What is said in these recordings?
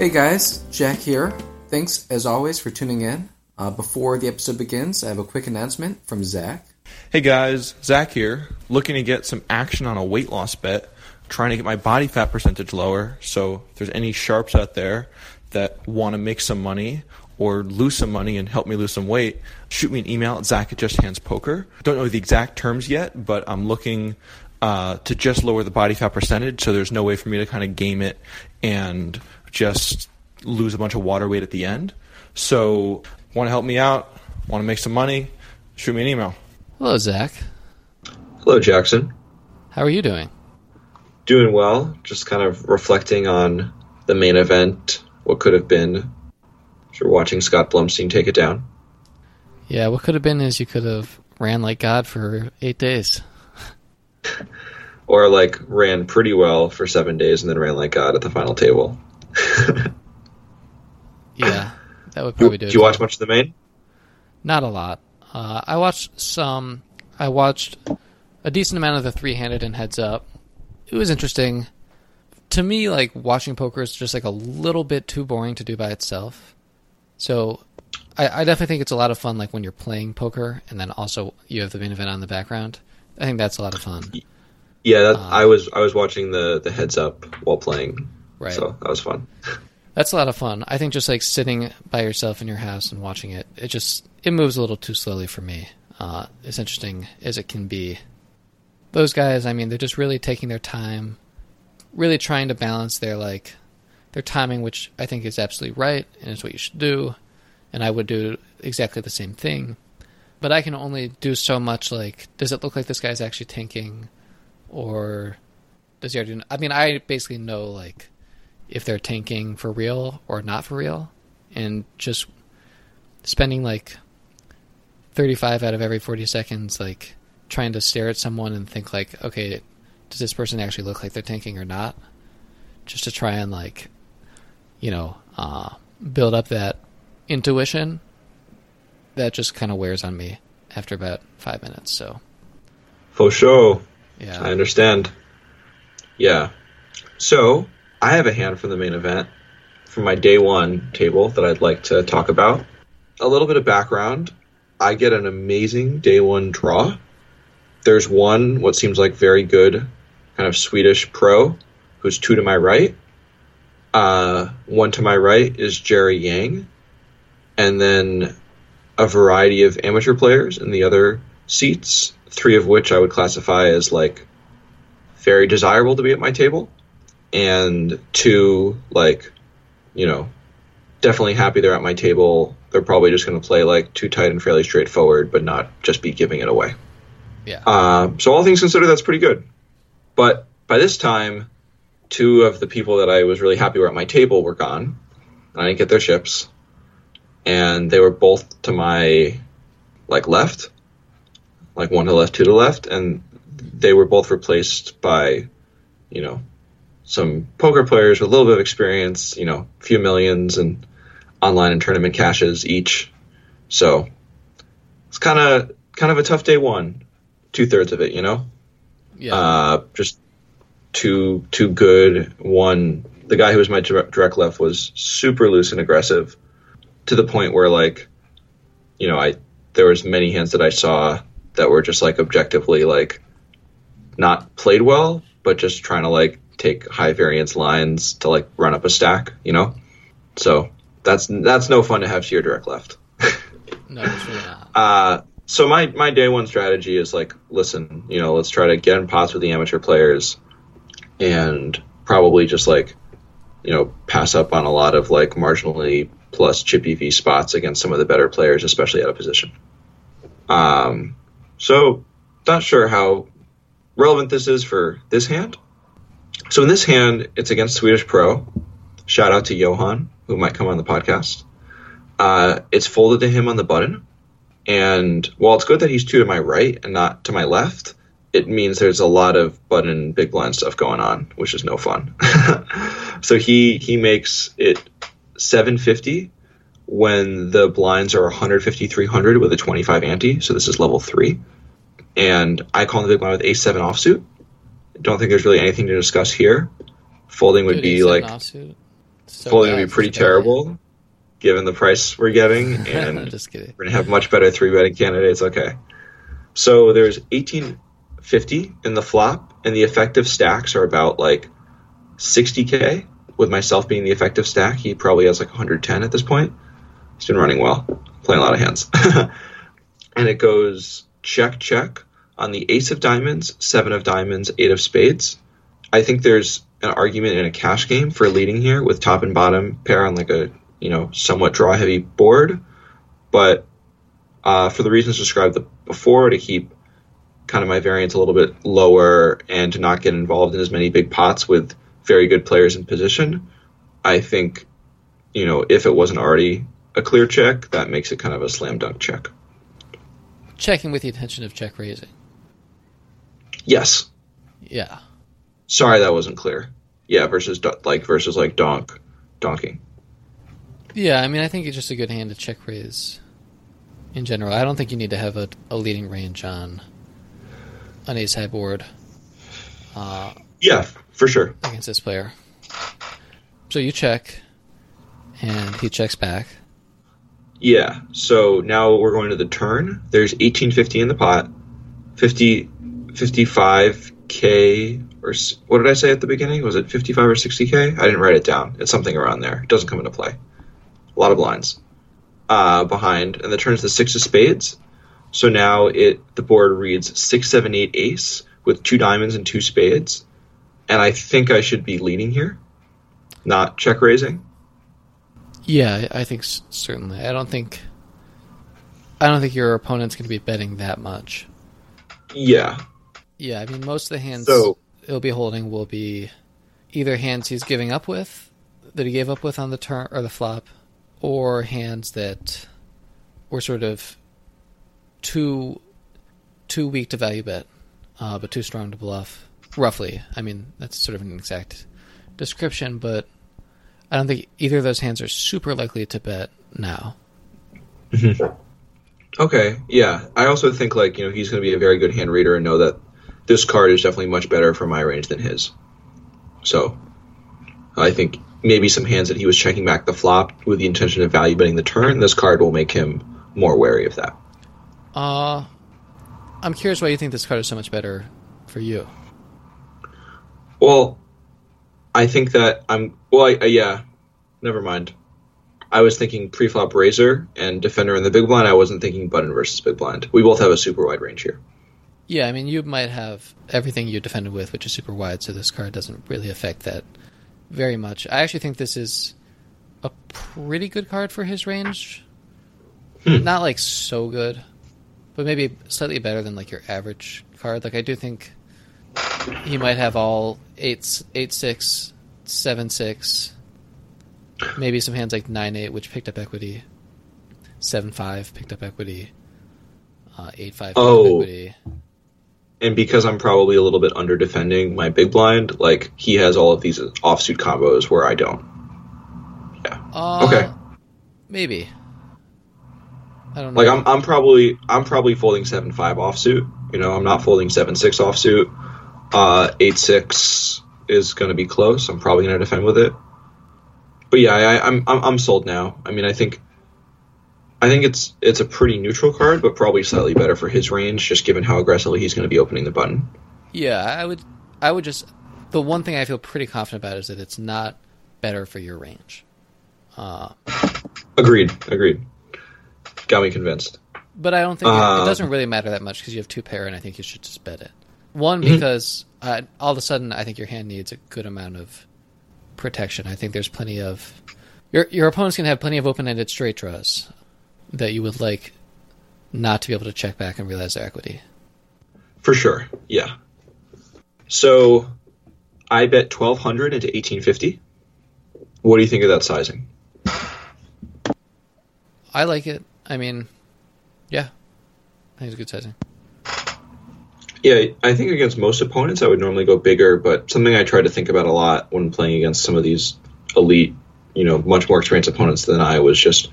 Hey guys, Jack here. Thanks as always for tuning in. Uh, before the episode begins, I have a quick announcement from Zach. Hey guys, Zach here, looking to get some action on a weight loss bet, trying to get my body fat percentage lower. So if there's any sharps out there that want to make some money or lose some money and help me lose some weight, shoot me an email at zach at justhandspoker. Don't know the exact terms yet, but I'm looking uh, to just lower the body fat percentage so there's no way for me to kind of game it and just lose a bunch of water weight at the end. So, want to help me out? Want to make some money? Shoot me an email. Hello, Zach. Hello, Jackson. How are you doing? Doing well. Just kind of reflecting on the main event, what could have been. You're watching Scott Blumstein take it down. Yeah, what could have been is you could have ran like God for eight days. or like ran pretty well for seven days and then ran like God at the final table. Yeah, that would probably do. It. Did you watch much of the main? Not a lot. Uh, I watched some. I watched a decent amount of the three-handed and heads up. It was interesting. To me, like watching poker is just like a little bit too boring to do by itself. So, I, I definitely think it's a lot of fun. Like when you're playing poker, and then also you have the main event on the background. I think that's a lot of fun. Yeah, that, um, I was I was watching the the heads up while playing, right? So that was fun. That's a lot of fun. I think just like sitting by yourself in your house and watching it, it just it moves a little too slowly for me. Uh, as interesting as it can be, those guys, I mean, they're just really taking their time, really trying to balance their like their timing, which I think is absolutely right and is what you should do. And I would do exactly the same thing. But I can only do so much. Like, does it look like this guy's actually tanking, or does he already? Know? I mean, I basically know like if they're tanking for real or not for real, and just spending like 35 out of every 40 seconds like trying to stare at someone and think like okay does this person actually look like they're tanking or not? Just to try and like you know uh, build up that intuition that just kind of wears on me after about five minutes so. For sure. Yeah. I understand. Yeah. So I have a hand from the main event from my day one table that I'd like to talk about. A little bit of background I get an amazing day one draw. There's one, what seems like very good, kind of Swedish pro, who's two to my right. Uh, one to my right is Jerry Yang. And then a variety of amateur players in the other seats, three of which I would classify as like very desirable to be at my table and two, like, you know, definitely happy they're at my table. They're probably just going to play like too tight and fairly straightforward, but not just be giving it away. Yeah. Uh, so all things considered, that's pretty good. But by this time, two of the people that I was really happy were at my table were gone. I didn't get their ships, and they were both to my like left, like one to the left, two to the left, and they were both replaced by, you know, some poker players with a little bit of experience, you know, a few millions and online and tournament cashes each. So it's kind of kind of a tough day one, two thirds of it, you know. Yeah. Uh, just too too good. One, the guy who was my direct left was super loose and aggressive, to the point where like, you know, I there was many hands that I saw that were just like objectively like not played well, but just trying to like take high variance lines to like run up a stack, you know. So that's that's no fun to have sheer direct left. no, it's really not. Uh, so my my day one strategy is like, listen, you know, let's try to get in pots with the amateur players, and probably just like, you know, pass up on a lot of like marginally plus chip EV spots against some of the better players, especially out of position. Um, so not sure how relevant this is for this hand. So in this hand, it's against Swedish Pro. Shout out to Johan, who might come on the podcast. Uh, it's folded to him on the button. And while it's good that he's two to my right and not to my left, it means there's a lot of button big blind stuff going on, which is no fun. so he he makes it 750 when the blinds are 150 300 with a 25 ante. So this is level three, and I call the big blind with a seven offsuit don't think there's really anything to discuss here. Folding would Dude, be like So folding would be pretty terrible, given the price we're getting, and just kidding. we're gonna have much better three betting candidates. Okay, so there's 1850 in the flop, and the effective stacks are about like 60k. With myself being the effective stack, he probably has like 110 at this point. He's been running well, playing a lot of hands, and it goes check check on the ace of diamonds, seven of diamonds, eight of spades. I think there's an argument in a cash game for leading here with top and bottom pair on like a you know somewhat draw heavy board, but uh, for the reasons described before, to keep kind of my variance a little bit lower and to not get involved in as many big pots with very good players in position, I think you know if it wasn't already a clear check, that makes it kind of a slam dunk check. Checking with the intention of check raising. Yes, Yeah. sorry that wasn't clear. Yeah, versus like versus like donk, donking. Yeah, I mean, I think it's just a good hand to check raise in general. I don't think you need to have a, a leading range on an ace high board uh, Yeah, for sure. against this player. So you check, and he checks back. Yeah. So now we're going to the turn. There's 1850 in the pot. 50 55k or what did I say at the beginning? Was it 55 or 60k? I didn't write it down. It's something around there. It doesn't come into play. A lot of blinds uh, behind, and the turn's the six of spades. So now it the board reads six, seven, eight, ace with two diamonds and two spades, and I think I should be leading here, not check raising. Yeah, I I think certainly. I don't think. I don't think your opponent's going to be betting that much. Yeah. Yeah, I mean, most of the hands So- he'll be holding will be either hands he's giving up with, that he gave up with on the turn or the flop, or hands that were sort of too too weak to value bet, uh, but too strong to bluff. Roughly, I mean that's sort of an exact description, but I don't think either of those hands are super likely to bet now. Okay, yeah. I also think like you know he's going to be a very good hand reader and know that this card is definitely much better for my range than his. So, I think maybe some hands that he was checking back the flop with the intention of value betting the turn, this card will make him more wary of that. Uh, I'm curious why you think this card is so much better for you. Well, I think that I'm well. I, uh, yeah, never mind. I was thinking pre-flop raiser and defender in the big blind. I wasn't thinking button versus big blind. We both have a super wide range here. Yeah, I mean, you might have everything you're defended with, which is super wide, so this card doesn't really affect that very much. I actually think this is a pretty good card for his range. Not like so good, but maybe slightly better than like your average card. Like I do think he might have all eight, eight six, seven six, maybe some hands like nine eight, which picked up equity, seven five picked up equity, uh, eight five picked Oh. up equity. And because I'm probably a little bit under defending my big blind, like he has all of these offsuit combos where I don't. Yeah. Uh, Okay. Maybe. I don't know. Like I'm, I'm probably, I'm probably folding seven five offsuit. You know, I'm not folding seven six offsuit. Uh, eight six is going to be close. I'm probably going to defend with it. But yeah, I, I'm, I'm, I'm sold now. I mean, I think, I think it's, it's a pretty neutral card, but probably slightly better for his range, just given how aggressively he's going to be opening the button. yeah, I would. I would just. The one thing I feel pretty confident about is that it's not better for your range. Uh, Agreed. Agreed. Got me convinced. but I don't think it, Uh, it doesn't really matter that much because you have two pair, and I think you should just bet it. One Mm-hmm. because uh, all of a sudden I think your hand needs a good amount of protection. I think there's plenty of your your opponent's gonna have plenty of open-ended straight draws that you would like not to be able to check back and realize their equity. For sure. Yeah. So I bet 1200 into 1850. What do you think of that sizing? I like it. I mean, yeah, I think it's good sizing. Yeah, I think against most opponents I would normally go bigger, but something I try to think about a lot when playing against some of these elite, you know, much more experienced opponents than I was just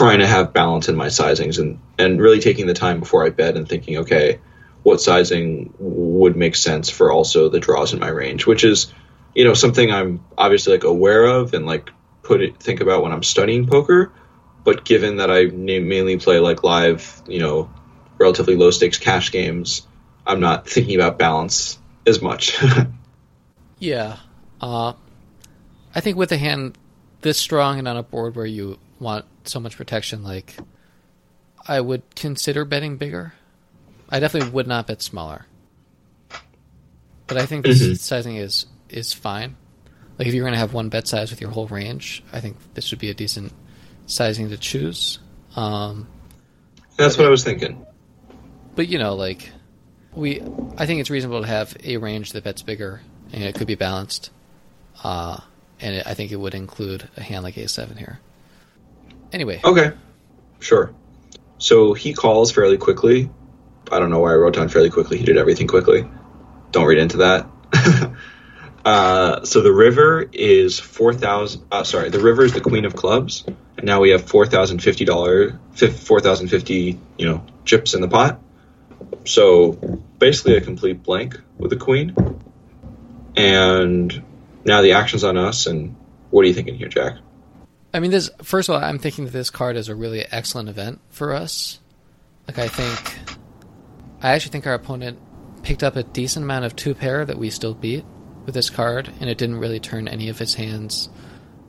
trying to have balance in my sizings and and really taking the time before I bet and thinking, okay, what sizing would make sense for also the draws in my range, which is you know something I'm obviously like aware of and like put it think about when I'm studying poker. But given that I mainly play like live, you know, relatively low stakes cash games, I'm not thinking about balance as much. Yeah. Uh, I think with a hand this strong and on a board where you want so much protection, like I would consider betting bigger. I definitely would not bet smaller. But I think this Mhm. sizing is is fine. Like if you're going to have one bet size with your whole range, I think this would be a decent sizing to choose. Um, That's what I was thinking. but you know, like we, I think it's reasonable to have a range that bets bigger, and it could be balanced. Uh, and it, I think it would include a hand like A7 here. Anyway, Okay, sure. So he calls fairly quickly. I don't know why I wrote down fairly quickly. He did everything quickly. Don't read into that. uh, so the river is four thousand. Uh, sorry, the river is the queen of clubs, and now we have four thousand fifty dollar, four thousand fifty, you know, chips in the pot. So basically a complete blank with the queen. And now the action's on us. And what are you thinking here, Jack? I mean, this first of all, I'm thinking that this card is a really excellent event for us. Like, I think, I actually think our opponent picked up a decent amount of two pair that we still beat with this card, and it didn't really turn any of his hands,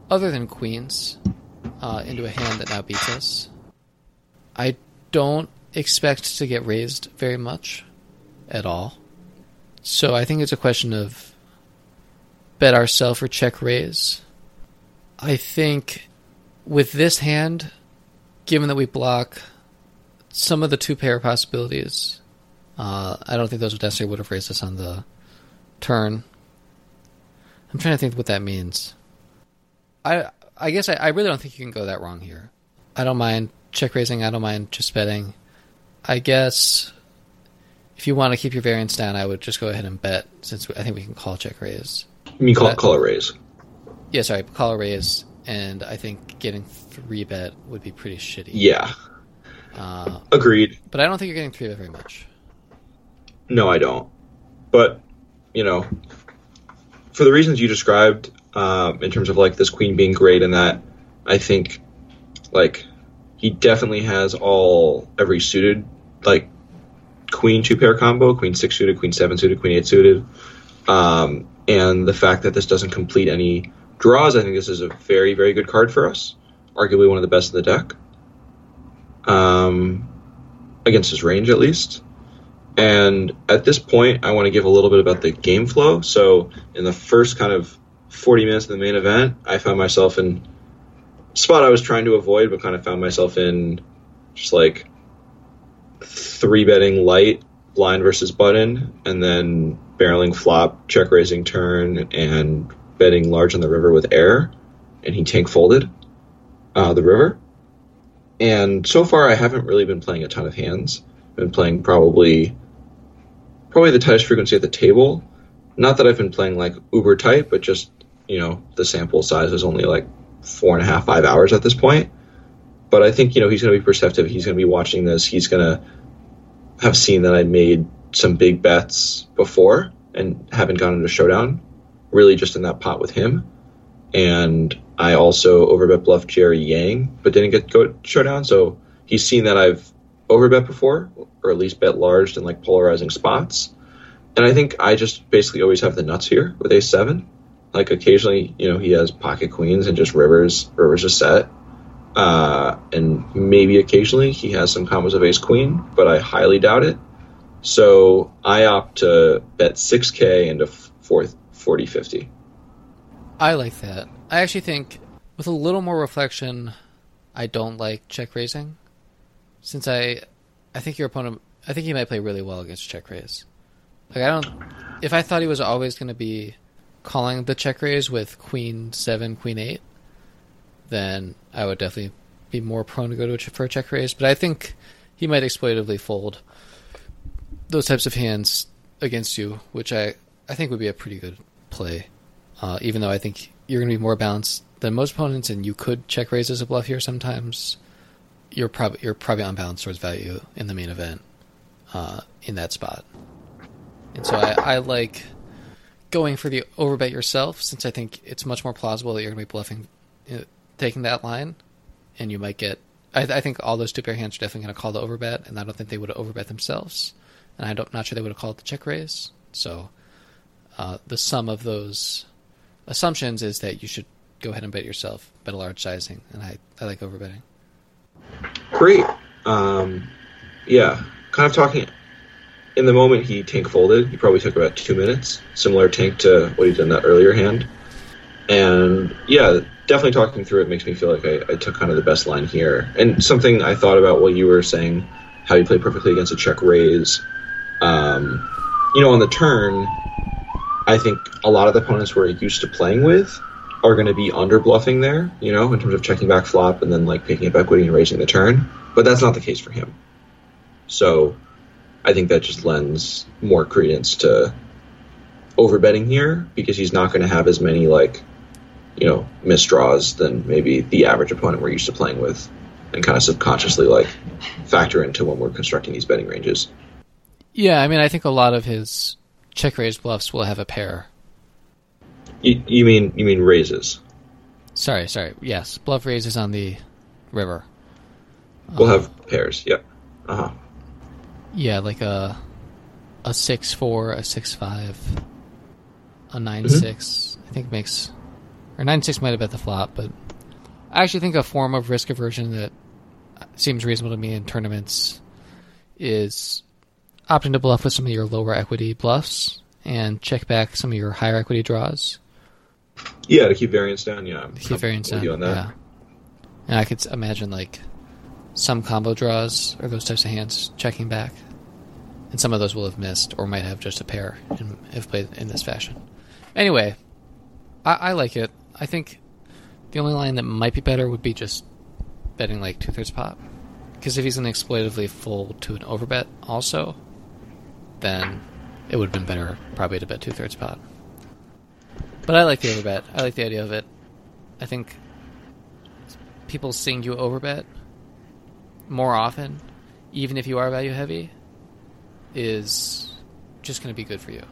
other than queens, uh, into a hand that now beats us. I don't expect to get raised very much at all. So I think it's a question of bet ourselves or check raise. I think with this hand, given that we block some of the two pair possibilities, uh, I don't think those would necessarily would have raised us on the turn. I'm trying to think what that means. I I guess I, I really don't think you can go that wrong here. I don't mind check raising. I don't mind just betting. I guess if you want to keep your variance down, I would just go ahead and bet since I think we can call check raise. You mean call, But- call a raise? Yeah, sorry, call a raise, and I think getting three bet would be pretty shitty. Yeah, Uh, agreed. but I don't think you're getting three bet very much. No, I don't. But you know, for the reasons you described, um, in terms of like this queen being great, and that I think like he definitely has all every suited like queen two pair combo, queen six suited, queen seven suited, queen eight suited, um, and the fact that this doesn't complete any draws, I think this is a very very good card for us. Arguably one of the best in the deck. Um, against his range at least. And at this point, I want to give a little bit about the game flow. So, in the first kind of 40 minutes of the main event, I found myself in spot I was trying to avoid, but kind of found myself in just like three betting light, blind versus button, and then barreling flop, check raising turn, and betting large on the river with air. And he tank folded uh, the river. And so far, I haven't really been playing a ton of hands. I've been playing probably probably the tightest frequency at the table. Not that I've been playing like uber tight, but just you know the sample size is only like four and a half five hours at this point. But I think you know he's going to be perceptive. He's going to be watching this. He's going to have seen that I made some big bets before and haven't gone into showdown. Really, just in that pot with him. And I also overbet bluff Jerry Yang, but didn't get go showdown. So he's seen that I've overbet before, or at least bet large in like polarizing spots. And I think I just basically always have the nuts here with a seven. Like occasionally, you know, he has pocket queens and just rivers, rivers a set. Uh, and maybe occasionally he has some combos of ace queen, but I highly doubt it. So I opt to bet 6k into fourth 40 50. I like that. I actually think, with a little more reflection, I don't like check raising, since I, I think your opponent, I think he might play really well against check raise. Like I don't, if I thought he was always going to be calling the check raise with queen seven, queen eight, then I would definitely be more prone to go to a, for a check raise. But I think he might exploitively fold those types of hands against you, which I I think would be a pretty good play. Uh, even though I think you're going to be more balanced than most opponents, and you could check raise as a bluff here sometimes, you're probably you're probably on balance towards value in the main event uh, in that spot. And so I, I like going for the overbet yourself, since I think it's much more plausible that you're going to be bluffing, uh, taking that line, and you might get. I, I think all those two pair hands are definitely going to call the overbet, and I don't think they would have overbet themselves, and I don't not sure they would have called the check raise. So, uh, the sum of those assumptions is that you should go ahead and bet yourself, bet a large sizing, and I I like overbetting. Great. Um, yeah, kind of talking. In the moment he tank folded, he probably took about two minutes, similar tank to what he did in that earlier hand. And yeah, definitely talking through it makes me feel like I, I took kind of the best line here. And something I thought about while you were saying how you played perfectly against a check raise. Um, you know, on the turn, I think a lot of the opponents we're used to playing with are going to be under bluffing there, you know, in terms of checking back flop and then like picking up equity and raising the turn. But that's not the case for him. So I think that just lends more credence to overbetting here because he's not going to have as many like, you know, misdraws than maybe the average opponent we're used to playing with, and kind of subconsciously like factor into when we're constructing these betting ranges. Yeah, I mean, I think a lot of his check raise bluffs will have a pair. You, you mean you mean raises? Sorry, sorry. Yes, bluff raises on the river. We'll have pairs. Yep. Uh huh. Yeah, like a a six four, a six five, a 9 Mhm. six. I think makes or nine six might have bet the flop, but I actually think a form of risk aversion that seems reasonable to me in tournaments is opting to bluff with some of your lower equity bluffs and check back some of your higher equity draws. Yeah, to keep variance down. Yeah, I'm- Keep I'm variance down. on that. Yeah. And I could imagine like some combo draws or those types of hands checking back, and some of those will have missed or might have just a pair and have played in this fashion. Anyway, I, I like it. I think the only line that might be better would be just betting like two thirds pot, because if he's going to exploitatively fold to an overbet also, then it would have been better probably to bet two thirds pot. But I like the overbet. I like the idea of it. I think people seeing you overbet more often, even if you are value heavy, is just going to be good for you.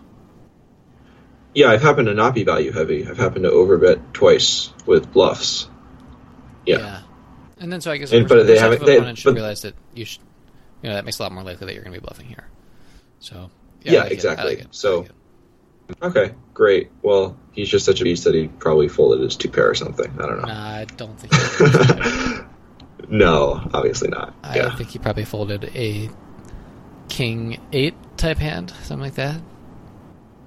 Yeah, I've happened to not be value heavy. I've happened to overbet twice with bluffs. Yeah. And then so I guess And- but they haven't- they- should but- realize that you should, you know, that makes it a lot more likely that you're going to be bluffing here. So Yeah, I like exactly. like So- like. Okay, great. Well, he's just such a beast that he probably folded his two pair or something. I don't know. Nah, I don't think. No, obviously not. I yeah. think he probably folded a king eight type hand, something like that.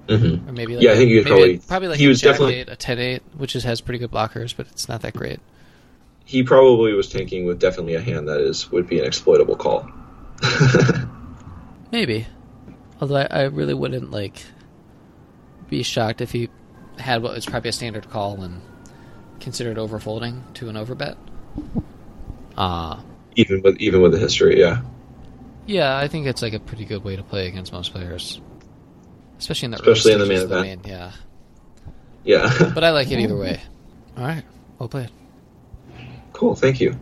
hmm Or maybe like Yeah, I think he was probably- probably like he a was definitely- eight, a ten eight, which is, has pretty good blockers, but it's not that great. He probably was tanking with definitely a hand that is would be an exploitable call. Maybe, although I, I really wouldn't like be shocked if he had what was probably a standard call and considered overfolding to an overbet. Uh even with even with the history, yeah. yeah, I think it's like a pretty good way to play against most players, especially in the Especially in the main event. main, yeah, Yeah. but I like it either way. All right, well played. cool, thank you.